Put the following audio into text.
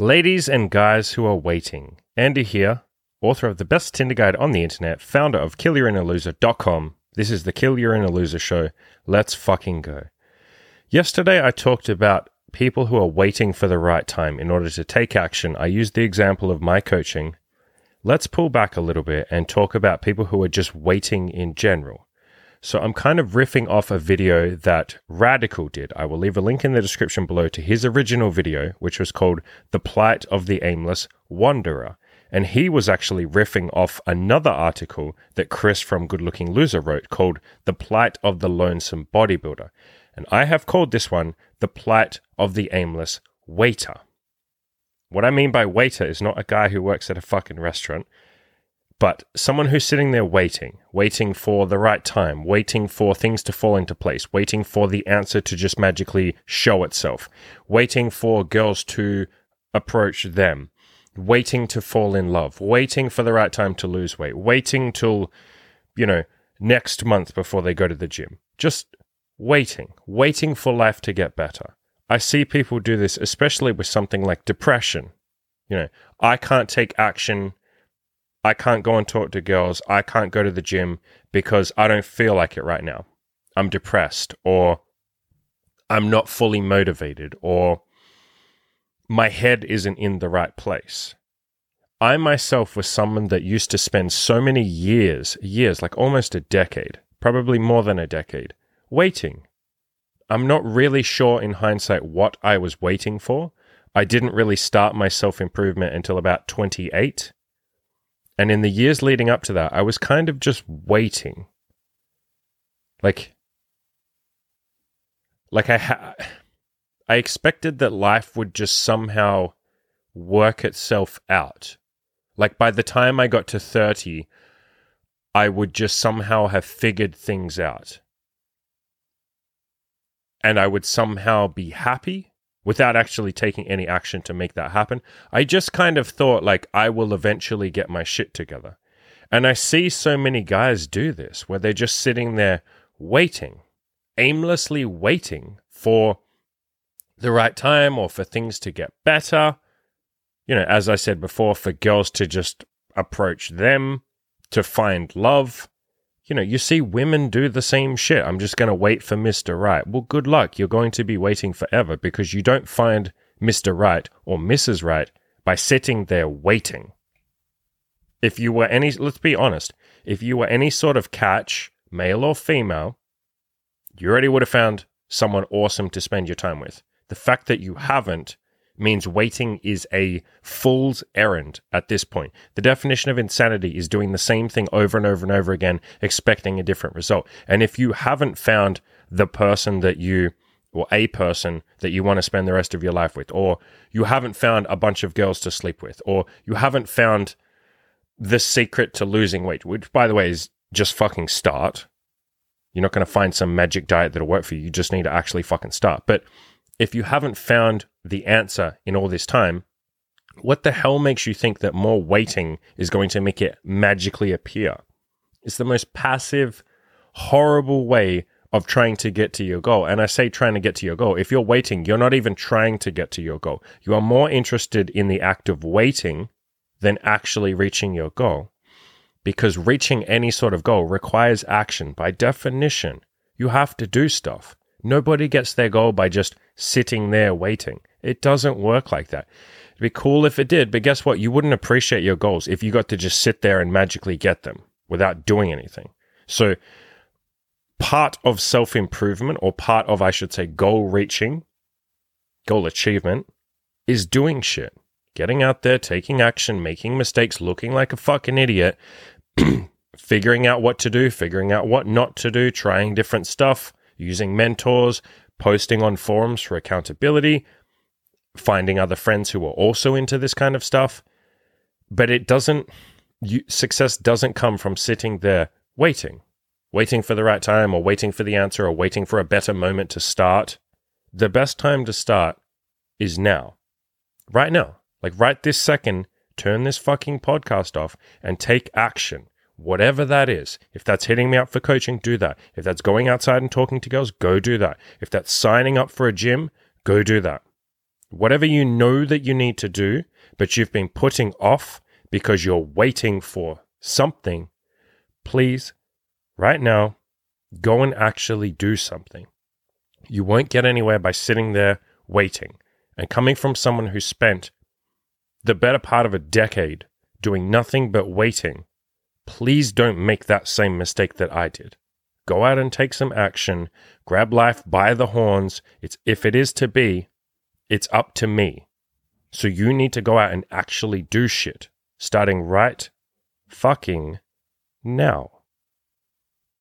Ladies and guys who are waiting, Andy here, author of the best Tinder guide on the internet, founder of killyourinnerloser.com. This is the Kill a Loser show. Let's fucking go. Yesterday I talked about people who are waiting for the right time in order to take action. I used the example of my coaching. Let's pull back a little bit and talk about people who are just waiting in general. So I'm kind of riffing off a video that Radical did. I will leave a link in the description below to his original video, which was called The Plight of the Aimless Wanderer. And he was actually riffing off another article that Chris from Good Looking Loser wrote called The Plight of the Lonesome Bodybuilder. And I have called this one The Plight of the Aimless Waiter. What I mean by waiter is not a guy who works at a fucking restaurant. But someone who's sitting there waiting, waiting for the right time, waiting for things to fall into place, waiting for the answer to just magically show itself, waiting for girls to approach them, waiting to fall in love, waiting for the right time to lose weight, waiting till, you know, next month before they go to the gym. Just waiting, waiting for life to get better. I see people do this, especially with something like depression. You know, I can't take action I can't go and talk to girls. I can't go to the gym because I don't feel like it right now. I'm depressed or I'm not fully motivated or my head isn't in the right place. I myself was someone that used to spend so many years, years, like almost a decade, probably more than a decade, waiting. I'm not really sure in hindsight what I was waiting for. I didn't really start my self improvement until about 28 and in the years leading up to that, I was kind of just waiting. Like, like I ha- I expected that life would just somehow work itself out. Like by the time I got to 30, I would just somehow have figured things out. And I would somehow be happy without actually taking any action to make that happen. I just kind of thought, like, I will eventually get my shit together. And I see so many guys do this where they're just sitting there waiting, aimlessly waiting for the right time or for things to get better. You know, as I said before, for girls to just approach them, to find love you know, you see women do the same shit. I'm just going to wait for Mr. Right. Well, good luck. You're going to be waiting forever because you don't find Mr. Right or Mrs. Right by sitting there waiting. If you were any, let's be honest, if you were any sort of catch, male or female, you already would have found someone awesome to spend your time with. The fact that you haven't means waiting is a fool's errand at this point. The definition of insanity is doing the same thing over and over and over again, expecting a different result. And if you haven't found the person that you or a person that you want to spend the rest of your life with, or you haven't found a bunch of girls to sleep with, or you haven't found the secret to losing weight, which by the way is just fucking start. You're not going to find some magic diet that'll work for you. You just need to actually fucking start. But if you haven't found the answer in all this time, what the hell makes you think that more waiting is going to make it magically appear? It's the most passive, horrible way of trying to get to your goal. And I say trying to get to your goal. If you're waiting, you're not even trying to get to your goal. You are more interested in the act of waiting than actually reaching your goal. Because reaching any sort of goal requires action. By definition, you have to do stuff. Nobody gets their goal by just sitting there waiting. It doesn't work like that. It'd be cool if it did, but guess what? You wouldn't appreciate your goals if you got to just sit there and magically get them without doing anything. So, part of self improvement, or part of, I should say, goal reaching, goal achievement, is doing shit. Getting out there, taking action, making mistakes, looking like a fucking idiot, figuring out what to do, figuring out what not to do, trying different stuff, using mentors, posting on forums for accountability, finding other friends who are also into this kind of stuff. But it doesn't, you, success doesn't come from sitting there waiting, waiting for the right time or waiting for the answer or waiting for a better moment to start. The best time to start is now, right now. Like right this second, turn this fucking podcast off and take action whatever that is. If that's hitting me up for coaching, do that. If that's going outside and talking to girls, go do that. If that's signing up for a gym, go do that. Whatever you know that you need to do, but you've been putting off because you're waiting for something, please, right now, go and actually do something. You won't get anywhere by sitting there waiting. And coming from someone who spent the better part of a decade doing nothing but waiting, please don't make that same mistake that I did. Go out and take some action. Grab life by the horns. It's if it is to be, it's up to me. So you need to go out and actually do shit, starting right fucking now.